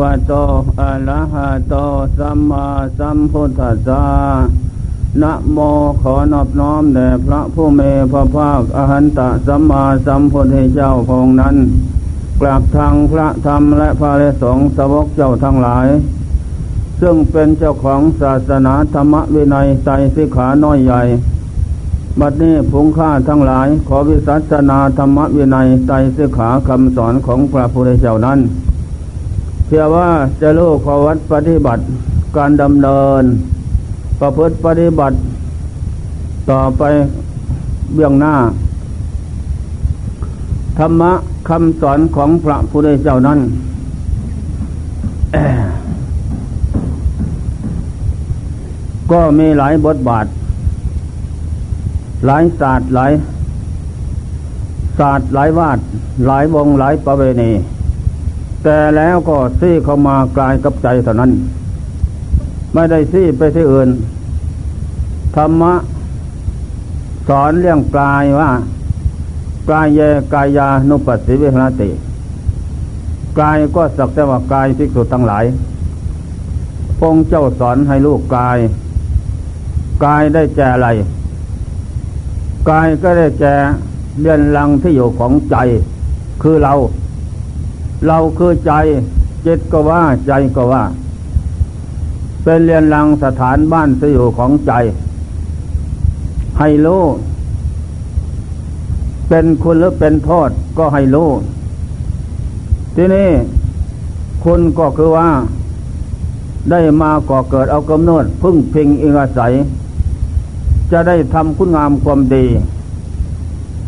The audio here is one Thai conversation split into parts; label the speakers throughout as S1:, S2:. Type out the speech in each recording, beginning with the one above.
S1: วะโตอะระหะโตสัมมาสัมพุทธัสสะนะโมขอนอบน้อมแด่พระผู้เมพระภาคอหันตสัมมาสัมพุทธเจ้าพงนั้น กราบทางพระธรรมและพระเลสงสวกเจ้าทั้งหลาย ซึ่งเป็นเจ้าของศาสนาธรรมวินัยใจสิขาน้อยใหญ่ บัดนี้ผงข้าทั้งหลาย ขอวิสัชนาธรรมวินัยใจสิขาคำสอนของพระพุทธเจ้านั้น เชื่อว่าจะรู้ขวัดปฏิบัติการดำเนิน ประพฤติปฏิบัติ ต่อไปเบื้องหน้า ธรรมะคำสอนของพระพุทธเจ้านั้นก็มีหลายบทบาท หลายศาสตร์หลายศาสตร์หลายวาด หลายวงหลายประเวณี แต่แล้วก็ซี่เข้ามากลายกับใจเท่านั้น ไม่ได้ซี่ไปที่อื่น ธรรมะ สอนเรื่องกายว่ากายเยกายานุปัสสิวิหรติกายก็สักแต่ว่ากายภิกษุทั้งหลายพงเจ้าสอนให้ลูกกาย กายได้แจอะไร กายก็ได้แจเรียนลังที่อยู่ของใจ คือเรา เราคือใจจิตก็ว่าใจก็ว่า เป็นเรียนรังสถานบ้านสอยู่ของใจ ให้รู้เป็นคุณหรือเป็นโทษก็ให้รู้ที่นี่คุณก็คือว่า ได้มาก่อเกิดเอากำเนิดพึ่งพิงอิงอาศัย จะได้ทำคุณงามความดี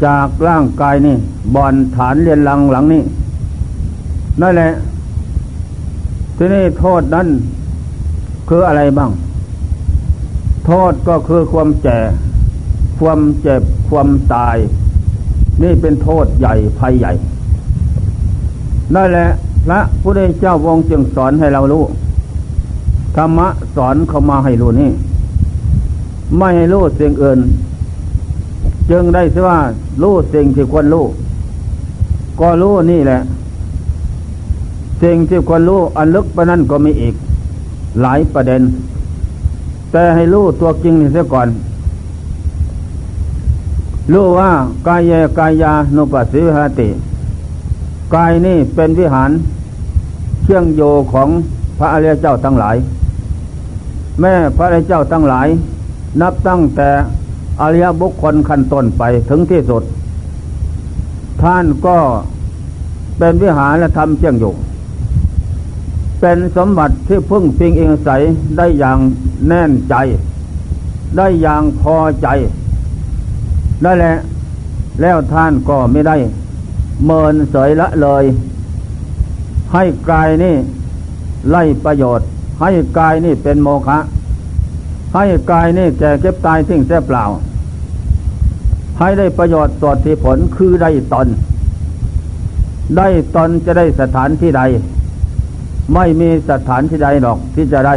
S1: จากร่างกายนี่บอนฐานเรียนรังหลังนี้ นั่นแหละ ที่นี่โทษนั้นคืออะไรบ้าง โทษก็คือความแก่ ความเจ็บ ความตาย นี่เป็นโทษใหญ่ภัยใหญ่นั่นแหละพระพุทธเจ้าวงจึงสอนให้เรารู้ธรรมะสอนเข้ามาให้รู้นี่ ไม่ให้รู้สิ่งอื่น จึงได้สิว่ารู้สิ่งที่ควรรู้ก็รู้นี่แหละ สิ่งที่ควรรู้อันลึกไปนั่นก็มีอีก หลายประเด็น แต่ให้รู้ตัวจริงนี่เสียก่อน รู้ว่ากายเยกายานุปัสสิวิหติ กายนี่เป็นวิหารเชื่องโยของพระอริยเจ้าทั้งหลาย แม่พระอริยเจ้าทั้งหลาย นับตั้งแต่อริยบุคคลขั้นต้นไปถึงที่สุด ท่านก็เป็นวิหารและทำเชื่องโย เป็นสมบัติที่พึ่งพิงเองใสได้อย่างแน่นใจ ได้อย่างพอใจได้แหละแล้วท่านก็ไม่ได้ เมินเสยละเลย ให้กายนี่ไล่ประโยชน์ ให้กายนี่เป็นโมฆะให้กายนี่แก่เก็บตายทิ้งเสียเปล่า ให้ได้ประโยชน์สดที่ผลคือได้ตน ได้ตนจะได้สถานที่ใด ไม่มีสถานที่ใดหรอกที่จะได้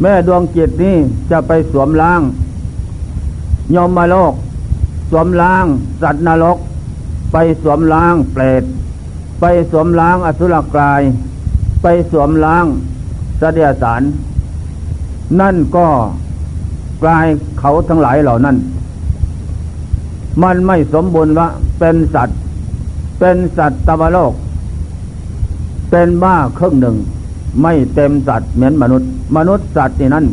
S1: แม่ดวงจิตนี้จะไปสวมล้างยมมาโลก สวมล้าง สัตว์นรก ไปสวมล้างเปรตไปสวมล้างอสุรกาย ไปสวมล้างสเดียสาร นั่นก็กลายเขาทั้งหลายเหล่านั้น มันไม่สมบูรณ์ว่าเป็นสัตว์ เป็นสัตว์ตวโลก เป็นบ้าครึ่งหนึ่ง ไม่เต็มสัตว์เหมือนมนุษย์ มนุษย์สัตว์นี่นั่น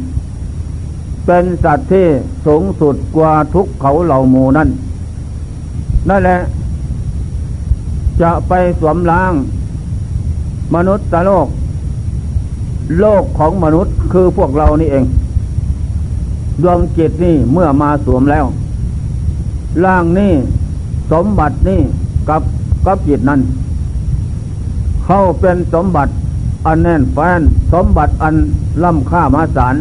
S1: เป็นสัตว์ที่สูงสุดกว่าทุกเขาเหล่าหมูนั่นนั่นแหละ จะไปสวมล้าง มนุษย์ตโลก โลกของมนุษย์คือพวกเรานี่เอง ดวงจิตนี่เมื่อมาสวมแล้ว ร่างนี่สมบัตินี่กับกับจิตนั้น เขาเป็นสมบัติอันแน่นแฟ้นสมบัติอันล้ำค่ามาสาร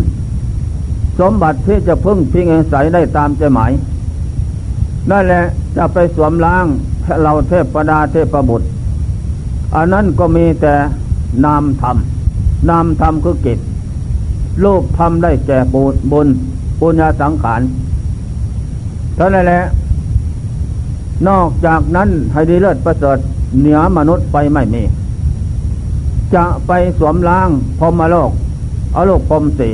S1: สมบัติที่จะพึ่งพิงอาศัยได้ตามใจหมายนั่นแหละจะไปสวมล้างเราเทพประดาเทพประบุตร อันนั้นก็มีแต่นามธรรม นามธรรมคือกิจรูปธรรมได้แก่บุญบุญปุญญาสังขารเท่านั้นแหละ นอกจากนั้นให้ดีเลิศประเสริฐเหนือมนุษย์ไปไม่มี จะไปสวมล้างพรมโลกอโลกพรมสี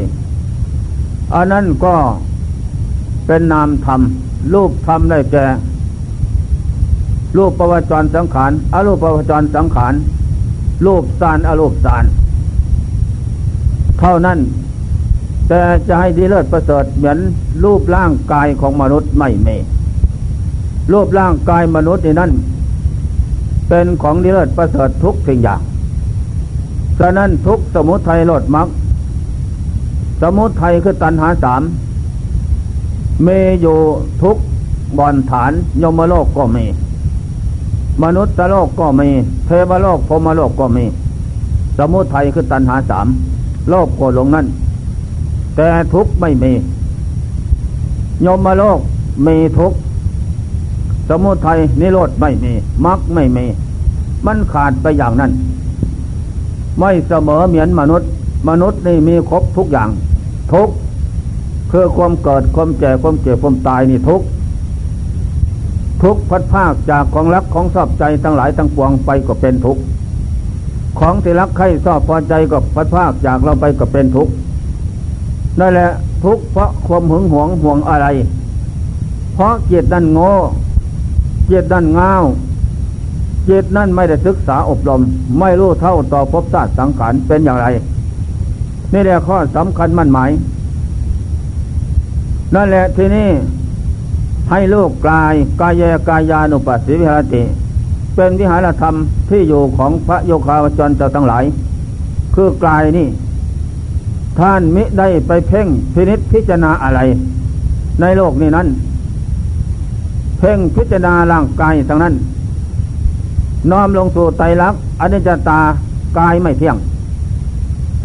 S1: อันนั้นก็เป็นนามธรรม รูปธรรมได้แก่รูปประวัจรสังขารอรูปประวัจรสังขารรูปสารอรูปสารเท่านั้น แต่จะให้ดีเลิศประเสริฐเหมือนรูปร่างกายของมนุษย์ไม่เมรูปร่างกายมนุษย์นี่นั่นเป็นของดีเลิศประเสริฐทุกสิ่งอย่าง ฉะนั้นทุกสมุทัยโลดมัก สมุทัยคือตัณหาสาม เมอยู่ทุกบอนฐานยมโลกก็มี มนุษย์โลกก็มี เทวโลกพมโลกก็มี สมุทัยคือตัณหาสามโลกก็ลงนั่น แต่ทุกไม่มียมโลกมีทุกสมุทัยนิโรธไม่มีมรรคไม่มี มันขาดไปอย่างนั้น ไม่เสมอเหมือนมนุษย์ มนุษย์นี่มีครบทุกอย่าง ทุกคือความเกิดความแก่ความเจ็บความตายนี่ทุกทุกพัดภาคจากของรักของชอบใจทั้งหลายทั้งปวงไปก็เป็นทุกของที่รักใครชอบพอใจก็พัดภาคจากเราไปก็เป็นทุกนั่นแหละทุกเพราะความหึงหวงห่วงอะไร เพราะเกียรติดันโง่เกียรตินั่นเงาเกียรตินั่นไม่ได้ศึกษาอบรม ไม่รู้เท่าต่อภพชาติสังขารเป็นอย่างไร นี่แหละข้อสำคัญมั่นหมาย นั่นแหละที่นี่ให้ลูกกายกายกายานุปัสสิวิหารติ เป็นวิหารธรรมที่อยู่ของพระโยคาวจรเจ้าทั้งหลาย คือกลายนี่ ท่านมิได้ไปเพ่งพินิษพิจารณาอะไร ในโลกนี้นั้น เพ่งพิจารณาร่างกายทั้งนั้น น้อมลงสู่ไตรลักษณ์อนิจจตากายไม่เที่ยง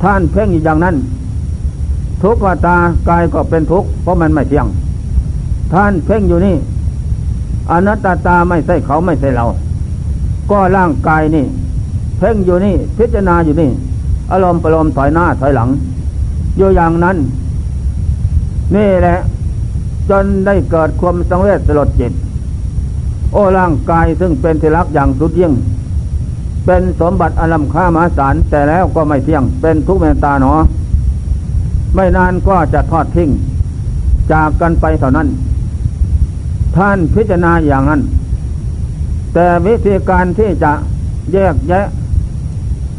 S1: ท่านเพ่งอยู่อย่างนั้น ทุกขตากายก็เป็นทุกข์เพราะมันไม่เที่ยง ท่านเพ่งอยู่นี่อนัตตาตาไม่ใช่เขาไม่ใช่เรา ก็ร่างกายนี่ เพ่งอยู่นี่ พิจารณาอยู่นี่ อารมณ์ประโลมถอยหน้าถอยหลังอยู่อย่างนั้น นี่แหละ จนได้เกิดความสังเวชสลดจิต โอ้ร่างกายซึ่งเป็นที่รักอย่างสุดยิ่ง เป็นสมบัติอลัมค่ามหาศาลแต่แล้วก็ไม่เที่ยง เป็นทุกเมตตาหนอ ไม่นานก็จะทอดทิ้ง จากกันไปเท่านั้น ท่านพิจารณาอย่างนั้น แต่วิธีการที่จะแยกแยะ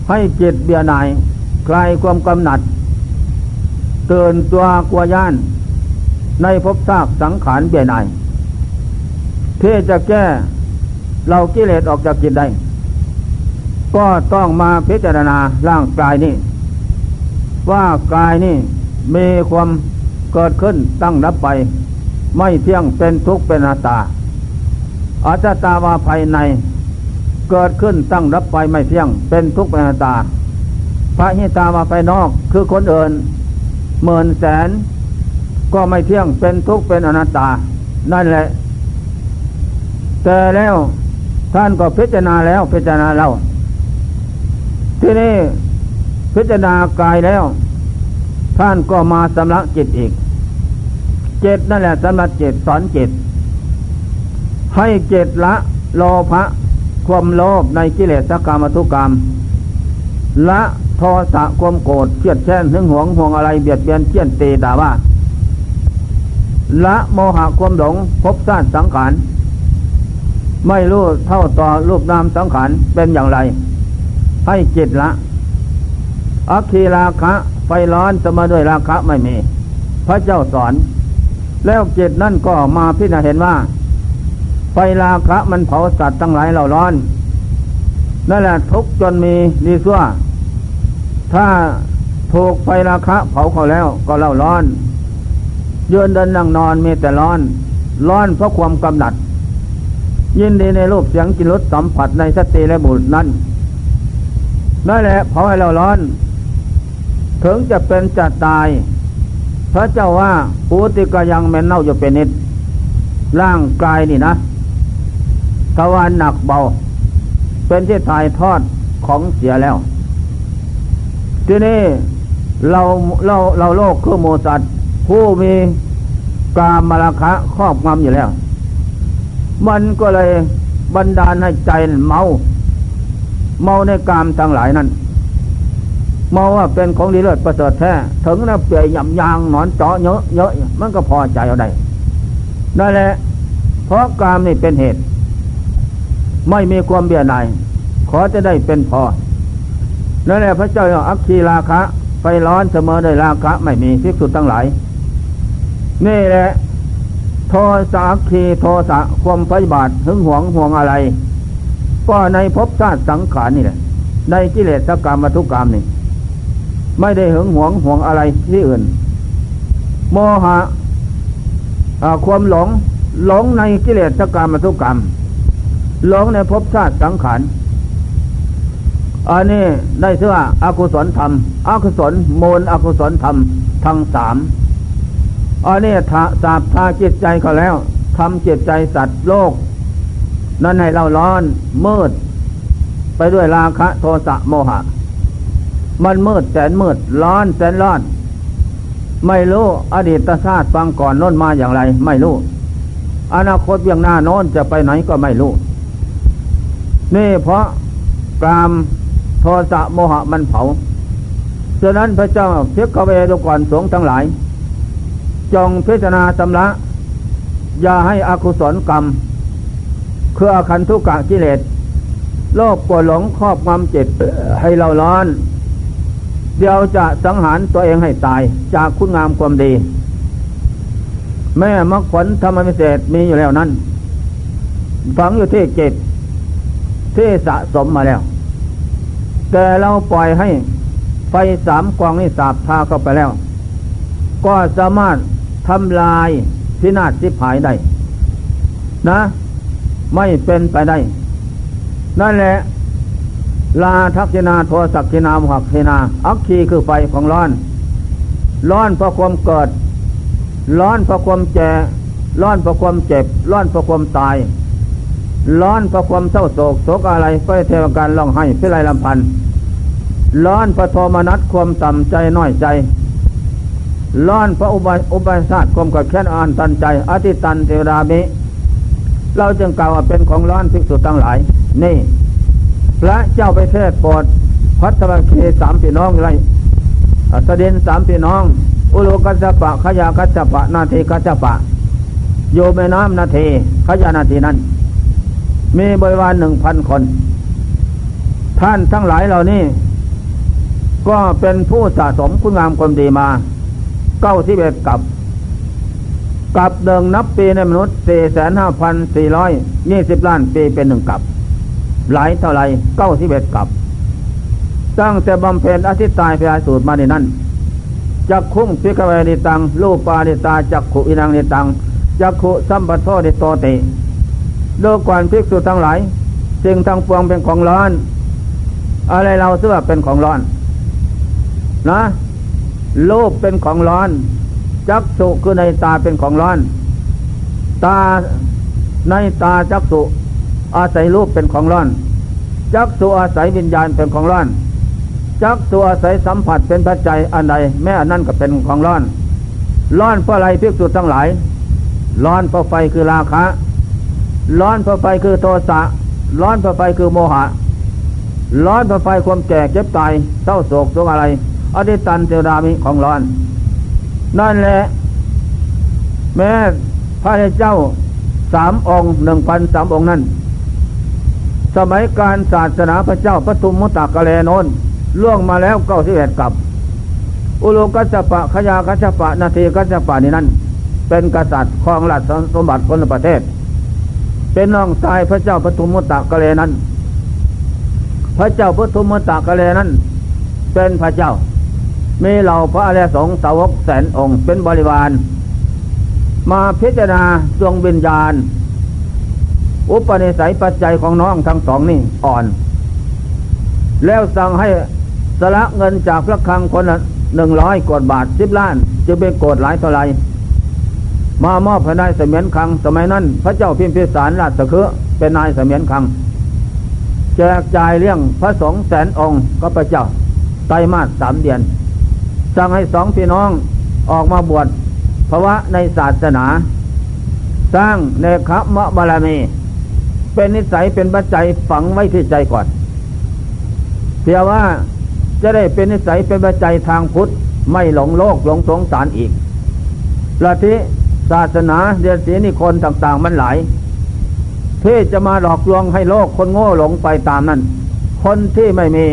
S1: ให้จิตเบียนายคลายความกำหนัดเตือนตัวกลัวย่าน ในภพซากสังขารเบียนาย ที่จะแก้เรากิเลสออกจากจิตได้ ก็ต้องมาพิจารณาร่างกายนี้ ว่ากายนี้มีความเกิดขึ้นตั้งรับไป ไม่เที่ยงเป็นทุกข์เป็นอาตาอาจตาวาภายใน เกิดขึ้นตั้งรับไปไม่เที่ยง เป็นทุกข์เป็นอาตาพระหิตาวาภายนอกคือคนอื่นหมื่นแสน ก็ไม่เที่ยงเป็นทุกข์เป็นอนัตตา นั่นแหละ แต่แล้วท่านก็พิจารณาแล้วพิจารณาแล้วที่นี่พิจารณากายแล้ว ท่านก็มาสำลักจิตอีก เจตนั่นแหละสำลักจิตสอนจิตให้เจตละโลภะความโลภในกิเลสกรรมทุกรรม ละโทสะความโกรธเคียดแช่นถึงหวงห่วงอะไรเบียดเบียนเคี่ยนเตด่าว่า ละโมหะความหลงพบชาติสังขาร ไม่รู้เท่าต่อรูปนามสังขารเป็นอย่างไร ให้จิตละอัคคีราคะไฟร้อนจะมาด้วยราคะไม่มี พระเจ้าสอน แล้วจิตนั่นก็มาพิจารณาเห็นว่า ไฟราคะมันเผาสัตว์ตั้งหลายเราร้อนนั่นแหละทุกจนมีดีซั่วถ้าถูกไฟราคะเผาเขาแล้วก็เล่าร้อน เยืนเดินนั่งนอนมีแต่ร้อน ร้อนเพราะความกำหนัด ยินดีในรูปเสียงกินรสสัมผัสในสติและบุตรนั้นนั่นแหละเผาให้เราร้อน ถึงจะเป็นจะตาย พระเจ้าว่าปูติกยังแม่นเน่าอยู่เป็นนิด ร่างกายนี่นะทวารหนักเบา เป็นที่ถ่ายทอดของเสียแล้ว ทีนี้เราเราเราโลกคือโมสัตผู้มีกามมาราคะครอบงำอยู่แล้ว มันก็เลยบันดาลให้ใจเมา เมาในกามทั้งหลายนั้น เมาว่าเป็นของดีเลิศประเสริฐแท้ ถึงนะเปียยำยางหนอนเจาะเยอะเยอะมันก็พอใจเอาได้นั่นแหละ เพราะกามนี่เป็นเหตุ ไม่มีความเบียดหน่ายขอจะได้เป็นพอนั่นแหละพระเจ้าอักคีราคะไฟร้อนเสมอด้วยราคะไม่มีพิกษุทั้งหลาย นี่แหละ โทสะคีโทสะความพยาบาทหึงหวงห่วงอะไร ก็ในภพชาติสังขารนี่แหละ ในกิเลสกรรมวัตถุกรรมนี่ ไม่ได้หึงหวงห่วงอะไรที่อื่น โมหะความหลงหลงในกิเลสกรรมวัตถุกรรมหลงในภพชาติสังขารอันนี้ได้ชื่อว่าอากุศลธรรมอกุศลมูลอกุศลธรรมทั้งสาม อันนี้ถาสาบทาจิตใจเขาแล้วทำจิตใจสัตว์โลก นั้นให้เราร้อนมืด ไปด้วยราคะ โทสะโมหะ มันมืดแสนมืด ร้อนแสนร้อน ไม่รู้อดีตชาติฟังก่อนน้นมาอย่างไร ไม่รู้ อนาคตเบียงหน้าโน้นจะไปไหนก็ไม่รู้ นี่เพราะกามโทสะโมหะมันเผาฉะนั้นพระเจ้าเพิกเวดุก่อนสงทั้งหลาย จงพิจารณาสำละอย่าให้อกุศลกรรม คืออาคันทุกกะกิเลสโลภกลัวหลงครอบงำจิตให้เราร้อน เดี๋ยวจะสังหารตัวเองให้ตายจากคุณงามความดี แม่มรรคผลธรรมวิเศษมีอยู่แล้วนั้น ฝังอยู่ที่จิตที่สะสมมาแล้ว แต่เราปล่อยให้ไฟสามกองนี้สาบพาเข้าไปแล้ว ก็สามารถ ทำลายพินาศสิหายได้ นะ ไม่เป็นไปได้ นั่นแหละ ลาทักษินาโทสักษินามหักษินา อักคีคือไฟของร้อน ร้อนเพราะความเกิด ร้อนเพราะความแก่ร้อนเพราะความเจ็บ ร้อนเพราะความตาย ร้อนเพราะความเศร้าโศกโศกอะไรก็เทวการร้องไห้พิไรลำพันธ์ร้อนพระโทมนัสความต่ำใจน้อยใจ ร้อนพระอุบายอุบายศาสตร์ความกัดแค้นอ่านตันใจ อธิตันเทวดามิเราจึงกล่าวว่าเป็นของร้อนภิกษุทั้งหลาย นี่ พระเจ้าไปเทศโปรดพัทวเคสามพี่น้องไรสเด็นสามพี่น้อง อุโลกัสปะขยากัสปะ นาทีกัสปะ โยแม่น้ำนาทีขยานาทีนั้น มีบริวารหนึ่งพันคน ท่านทั้งหลายเหล่านี้ ก็เป็นผู้สะสมคุณงามความดีมา เก้าสิบเอ็ดกับ กับเดิงนับปีในมนุษย์สี่แสนห้าพันสี่ร้อยยี่สิบล้านปีเป็นหนึ่งกับ หลายเท่าไรเก้าสิบเอ็ดกับ ตั้งแต่บำเพ็ญอธิตายพยาสูตรมาในนั้นจักคุ้งพิกเวนิตังลูปานิตาจักขุอินังนิตังจักขุสัมปโทนิโตติโลกก่อนภิกษุทั้งหลายสิ่งทั้งปวงเป็นของร้อน อะไรเราเสื้อเป็นของร้อน นะ โลภเป็นของร้อน จักสุคือในตาเป็นของร้อน ตาในตาจักสุอาศัยรูปเป็นของร้อน จักสุอาศัยวิญญาณเป็นของร้อน จักสุอาศัยสัมผัสเป็นปัจจัยอันใดแม้อันนั้นก็เป็นของร้อน ร้อนเพราะอะไรพิกษุทั้งหลาย ร้อนเพราะไฟคือราคะ ร้อนเพราะไฟคือโทสะ ร้อนเพราะไฟคือโมหะ ร้อนเพราะไฟความแก่เจ็บตายเศร้าโศกโศกอะไร อดิตันเทวดามีของร้อน นั่นแหละ แม้พระเจ้าสามองค์หนึ่งพันสามองค์นั้น สมัยการศาสนาพระเจ้าพระทุมมุตตะกะเลนนล่วงมาแล้วเก้าสิบเอ็ดกับ อุโลกัจปะขยากัจปะ นาทีกัจปะนี่นั้น เป็นกษัตริย์ครองราชสมบัติคนประเทศ เป็นน้องชายพระเจ้าพระทุมมุตตะกะเลนั้น พระเจ้าพระทุมมุตตะกะเลนั้น เป็นพระเจ้า มีเหล่าพระอริยสงฆ์สาวกแสนองค์เป็นบริวาร มาพิจารณาดวงวิญญาณ อุปนิสัยปัจจัยของน้องทั้งสองนี่อ่อน แล้วสั่งให้สละเงินจากพระคลังคนละหนึ่งร้อยกดบาทสิบล้าน จะเป็นโกดหลายเท่าไรมามอบให้นายเสมียนคัง สมัยนั้น พระเจ้าพิมพิสารราชคือเป็นนายเสมียนคังแจกจ่ายเลี้ยงพระสงฆ์แสนองค์ก็พระเจ้าไตรมาสสามเดือน สั่งให้สองพี่น้องออกมาบวชภาวะในศาสนา สร้างเนคขมะบาลามี เป็นนิสัยเป็นปัจจัยฝังไว้ที่ใจก่อนเพียงว่าจะได้เป็นนิสัยเป็นปัจจัยทางพุทธไม่หลงโลกหลงสงสารอีกละทิศาสนาเดียสีนิคนต่าง ๆ มันหลายที่จะมาหลอกลวงให้โลกคนโง่หลงไปตามนั้น คนที่ไม่มี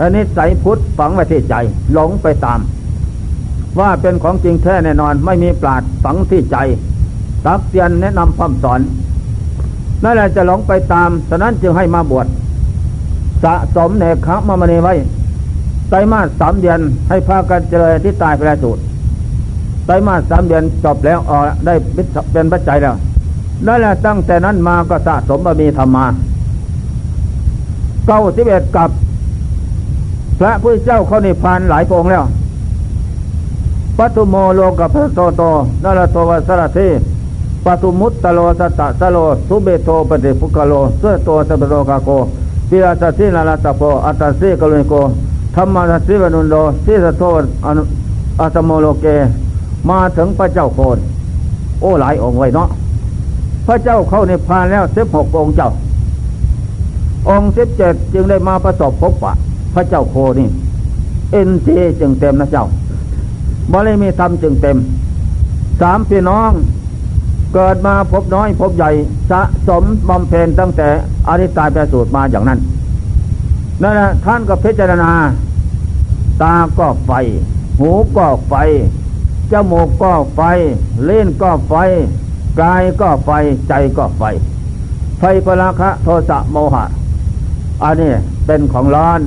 S1: อันิสัยพุทธฝังไว้ที่ใจ หลงไปตาม ว่าเป็นของจริงแท้แน่นอนไม่มีปราดฝังที่ใจตักเตียนแนะนำคำสอนนั่นแหละจะหลงไปตามฉะนั้นจึงให้มาบวชสะสมเนคขมามณีไว้ไตรมาสสามเดือนให้พากันเจริญที่ตายไปแล้วสูตรไตรมาสสามเดือนจบแล้วออได้เป็นปัจจัยแล้วนั่นแหละตั้งแต่นั้นมาก็สะสมบารมีธรรมาเก้าสิบเอ็ดกับ พระพุทธเจ้าเขานิพพานหลายพงแล้ว ปัตุโมโลกับพระโตโตนรโตวัสระเทปตุมุตตโลสตะสโลสุเบโตปฏิภุกโลเสโตสเปโรกาโกปิอาสสินาลาตโปอัตสิกลุนโกธรรมาสิวนุนโดสิสโทอัตโมโลเก มาถึงพระเจ้าโคนโอ้หลายองค์ไว้เนาะพระเจ้าเข้าในพานแล้วสิบหกองค์เจ้า องค์สิบเจ็ดจึงได้มาประสบพบปะ พระเจ้าโคนี่ เอ็นเจจึงเต็มนะเจ้าบริมีธรรมจึงเต็ม สามพี่น้องเกิดมาพบน้อยพบใหญ่ สะสมบำเพ็ญตั้งแต่อริตายแปรสูตรมาอย่างนั้นนั่นแหละท่านก็พิจารณา ตาก็ไฟ หูก็ไฟ จมูกก็ไฟ เล่นก็ไฟ กายก็ไฟ ใจก็ไฟ ไฟพราคะโทสะโมหะ อันนี้เป็นของร้อน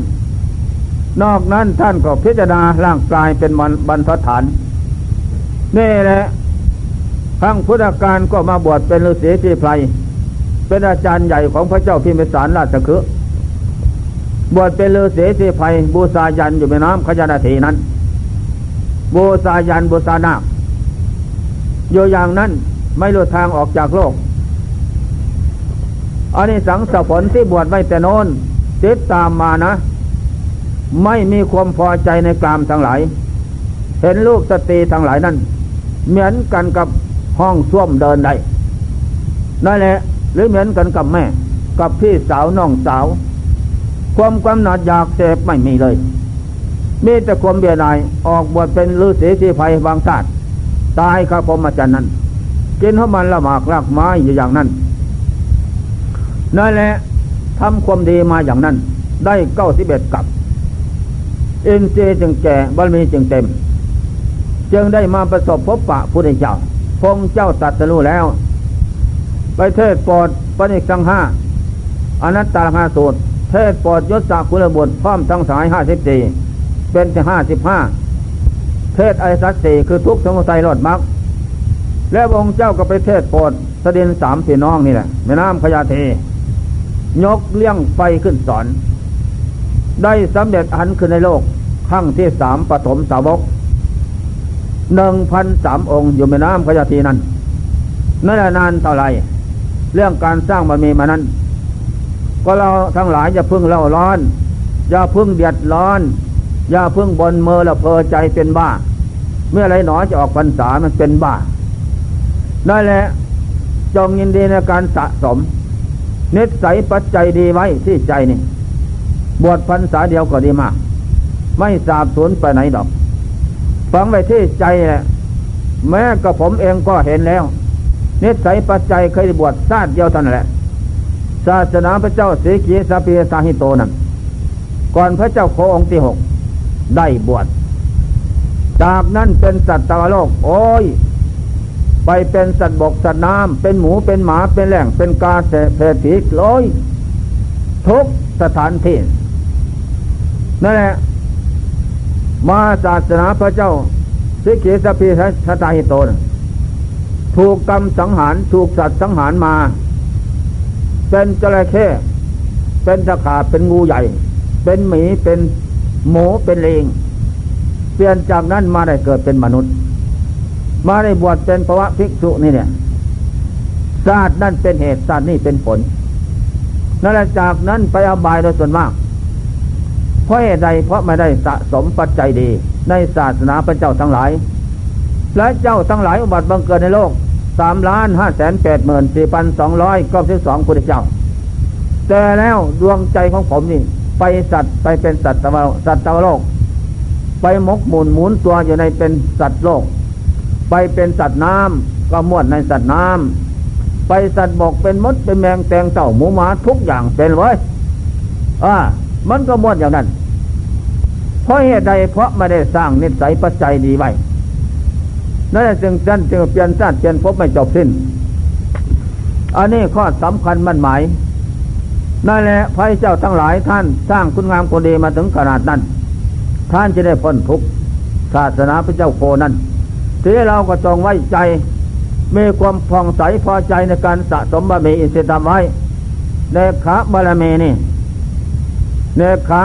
S1: นอกนั้นท่านก็พิจารณาร่างกายเป็นบรรทัดฐานนี่แหละทั้งพุทธการก็มาบวชเป็นฤาษีที่ไพรเป็นอาจารย์ใหญ่ของพระเจ้าพิมพิสารราชคือบวชเป็นฤาษีที่ไพรบูชายันอยู่ในน้ำขยานาทีนั้นบูชายันบูชานาคอยู่อย่างนั้นไม่รู้ทางออกจากโลกอันนี้สังสผลที่บวชไว้แต่โน้นติดตามมานะ ไม่มีความพอใจในกามทั้งหลาย เห็นลูกสตรีทั้งหลายนั้น เหมือนกันกับห้องส้วมเดินได้นั่นแหละ หรือเหมือนกันกับแม่ กับพี่สาวน้องสาว ความกำหนัดอยากเสพไม่มีเลย มีแต่ความเบียดายออกบวชเป็นฤาษีที่ภัยบางชาติตายข้าพมจันนั้นกินเท่ามันละหมากรากไม้อยู่อย่างนั้นนั่นแหละทำความดีมาอย่างนั้น ได้เก้าสิบเอ็ดกับ อินทรีย์จึงแก่บารมีจึงเต็ม จึงได้มาประสบพบปะพุทธเจ้าพงเจ้าตัดสู้แล้ว ไปเทศปอดปณิสังห้าอนัตตาหาสูตร เทศปอดยศสักุลบุตรพร้อมทั้งสายห้าสิบสี่เป็นที่ห้าสิบห้าเทศไอสัตสี่คือทุกสมุทัยรอดมรรคแล้วองค์เจ้าก็ไปเทศโปรดสเด็นสามพี่น้องนี่แหละแม่น้ำพญาเทยกเลี้ยงไฟขึ้นสอน ได้สำเร็จอันขึ้นในโลกขั้งที่สามปฐมสาวกหนึ่งพันสามองค์อยู่แม่น้ำพญาทีนั้นนั่นนานเท่าไรเรื่องการสร้างบารมีมานั้น ก็เราทั้งหลายอย่าพึ่งเล่าร้อน อย่าพึ่งเดือดร้อน อย่าพึ่งบนเมอละเพอใจเป็นบ้า เมื่อไรหนอจะออกพรรษามันเป็นบ้านั่นแหละจงยินดีในการสะสมเนสัยปัจจัยดีไว้ที่ใจนี่ บวชพรรษาเดียวก็ดีมาก ไม่สาบสูญไปไหนดอก ฟังไว้ที่ใจแหละแม้กับผมเองก็เห็นแล้วเนสัยปัจจัยเคยบวชชาติเดียวเท่านั้นแหละ ศาสนาพระเจ้าสีกีสาปีสาหิโตนั้น ก่อนพระเจ้าโคองค์ที่หกได้บวช จากนั้นเป็นสัตว์ตวโลก โอ้ย ไปเป็นสัตว์บกสัตว์น้ำเป็นหมูเป็นหมาเป็นแหล่งเป็นกาเศรษฐีลอยทุกสถานที่ นั่นแหละมาศาสนาพระเจ้าสิกิสพีชะตาหิโตนถูกกรรมสังหารถูกสัตว์สังหารมา เป็นจระเข้เป็นตะขาบเป็นงูใหญ่ เป็นหมีเป็นหมูเป็นเลงเปลี่ยนจากนั้นมาได้เกิดเป็นมนุษย์ มาได้บวชเป็นภวะภิกษุนี่เนี่ยศาสตร์นั่นเป็นเหตุศาสตร์นี่เป็นผลนั่นแหละจากนั้นไปอบายโดยส่วนมาก เพราะเหตุใดเพราะไม่ได้สะสมปัจจัยดี ในศาสนาพระเจ้าทั้งหลาย และเจ้าทั้งหลายอุบัติบังเกิดในโลกสามล้านห้าแสนแปดหมื่นสี่พันสองร้อยก้าสิบสองพุทธเจ้า แต่แล้วดวงใจของผมนี่ ไปสัตว์ไปเป็นสัตว์ตวสัตว์ตวโลก ไปมกหมุนหมุนตัวอยู่ในเป็นสัตว์โลก ไปเป็นสัตว์น้ำก็มวนในสัตว์น้ำไปสัตว์บกเป็นมดเป็นแมงแตงเต่าหมูหมาทุกอย่างเป็นไว้อ่า มันก็ม้วนอย่างนั้น เพราะเหตุใดเพราะไม่ได้สร้างนิสัยปัจจัยดีไว้นั่นจึงจันจึงเปลี่ยนชาติเปลี่ยนพบไม่จบสิ้น อันนี้ข้อสำคัญมั่นหมายนั่นแหละพระเจ้าทั้งหลายท่านสร้างคุณงามคนดีมาถึงขนาดนั้น ท่านจะได้พ้นทุกศาสนาพระเจ้าโคนั้นทีเราก็จองไว้ใจมีความผ่องใสพอใจในการสะสมบารมีอินทรีย์ธรรมไว้เนขาบารมีนี่ เนขา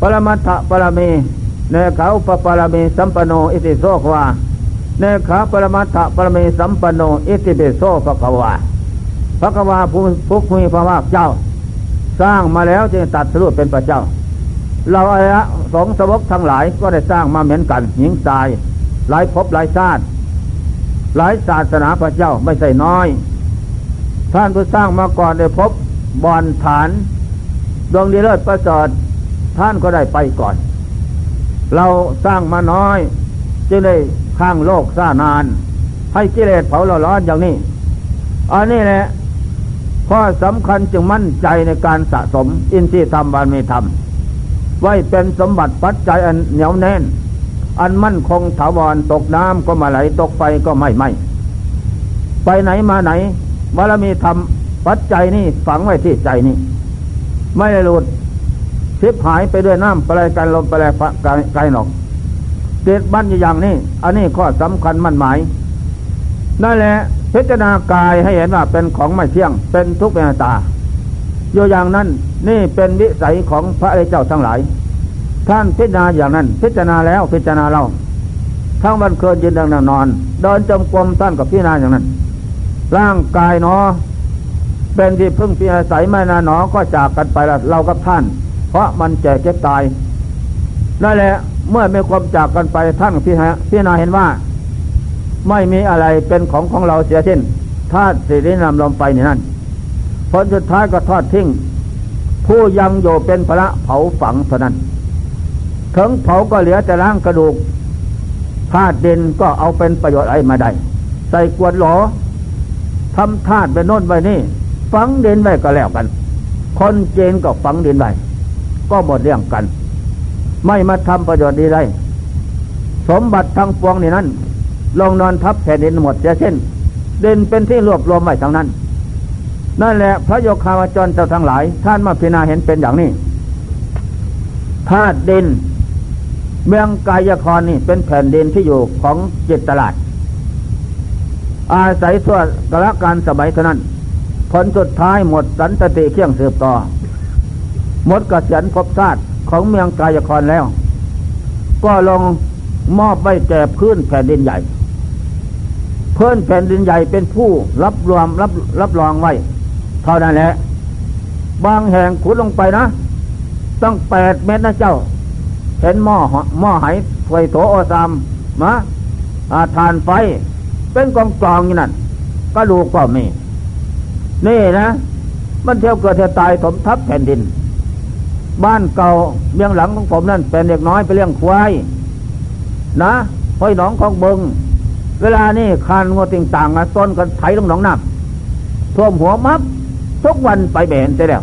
S1: ปรมัตถปรมีเนขาอุปปรมีสัมปโนอิติโสขวาเนขาปรมัตถปรมีสัมปโนอิติเบโสภควาพระกวาผู้ผู้มีพระภาคเจ้า สร้างมาแล้วจึงตัดสรุปเป็นพระเจ้า เราอายะสองสวกทั้งหลายก็ได้สร้างมาเหมือนกัน หญิงทราย หลายภพหลายชาติหลายศาสนาพระเจ้าไม่ใช่น้อย ท่านผู้สร้างมาก่อนได้พบบอนฐาน ดวงดีเลิศประเสริฐท่านก็ได้ไปก่อน เราสร้างมาน้อยจึงได้ข้างโลกซ่านาน ให้กิเลสเผาเราร้อนอย่างนี้ อันนี้แหละ ข้อสำคัญจึงมั่นใจในการสะสม อินทรีย์ธรรมบารมีธรรม ไว้เป็นสมบัติปัจจัยอันเหนียวแน่น อันมั่นคงถาวรตกน้ำก็มาไหลตกไฟก็ไม่ไหมไปไหนมาไหนบารมีธรรมปัจจัยนี่ฝังไว้ที่ใจนี่ ไม่ได้หลุดทิพหายไปด้วยน้ำปลายกันลมปลายไกลหนอกเกิดบั้นอย่างนี้อันนี้ข้อสำคัญมั่นหมายนั่นแหละพิจารณากายให้เห็นว่าเป็นของไม่เที่ยง เป็นทุกข์เป็นตาอยู่อย่างนั้นนี่เป็นวิสัยของพระเจ้าทั้งหลาย ท่านพิจารณาอย่างนั้น พิจารณาแล้วพิจารณาเล่าทั้งวันเคืนยืนดังนอน เดินจมกรมท่านกับพิจารณาอย่างนั้น ร่างกายเนาะ เป็นที่พึ่งพิอาศัยไม่นานหนอก็จากกันไปแล้วเรากับท่าน เพราะมันแก่เก็บตายนั่นแหละเมื่อมีความจากกันไปท่านพี่ฮะพี่นาเห็นว่า ไม่มีอะไรเป็นของของเราเสียสิ้นธาตุสิรินำลมไปนี่นั่นผลสุดท้ายก็ทอดทิ้ง ผู้ยังโยเป็นพระเผาฝังเท่านั้นถึงเผาก็เหลือแต่ร่างกระดูกธาตุดินก็เอาเป็นประโยชน์อะไรมาได้ ใส่กวดหลอทำธาตุไปโน่นไปนี่ ฝังเดินไว้ก็แล้วกัน คนเจนก็ฝังเดินไว้ก็หมดเรื่องกัน ไม่มาทำประโยชน์ดีได้สมบัติทั้งปวงนี่นั้น ลงนอนทับแผ่นดินหมดเสียเช่น เด่นเป็นที่รวบรวมไว้ทั้งนั้น นั่นแหละพระโยคาวจรเจ้าทั้งหลาย ท่านมาพิจารณาเห็นเป็นอย่างนี้ธาตุดิน เมืองกายครนี่เป็นแผ่นดินที่อยู่ของจิตตลาด อาศัยส่วนกละการสมัยเท่านั้น ผลสุดท้ายหมดสันตติเคี่ยงสืบต่อ หมดกระเสียนพบชาติของเมืองกายครแล้ว ก็ลงมอบไว้แก่พื้นแผ่นดินใหญ่เพื่อนแผ่นดินใหญ่เป็นผู้รับรวมรับรับรองไว้ เท่านั้นแหละ บางแห่งขุดลงไปนะ ต้องแปดเมตรนะเจ้า เห็นหม้อหม้อไหไฟโถโอซามมะอาทานไฟ เป็นกองกองอย่างนั้นก็ดูก็มี นี่นะ มันเที่ยวเกิดเที่ยวตายถมทับแผ่นดิน บ้านเก่าเมียงหลังของผมนั่นเป็นเด็กน้อยไปเลี้ยงควายนะห้อยหนองของเบิงเวลานี่คานงวติงต่างต้นกันไถลงหนองน้ำท่วมหัวมับทุกวันไปเบนเสียแล้ว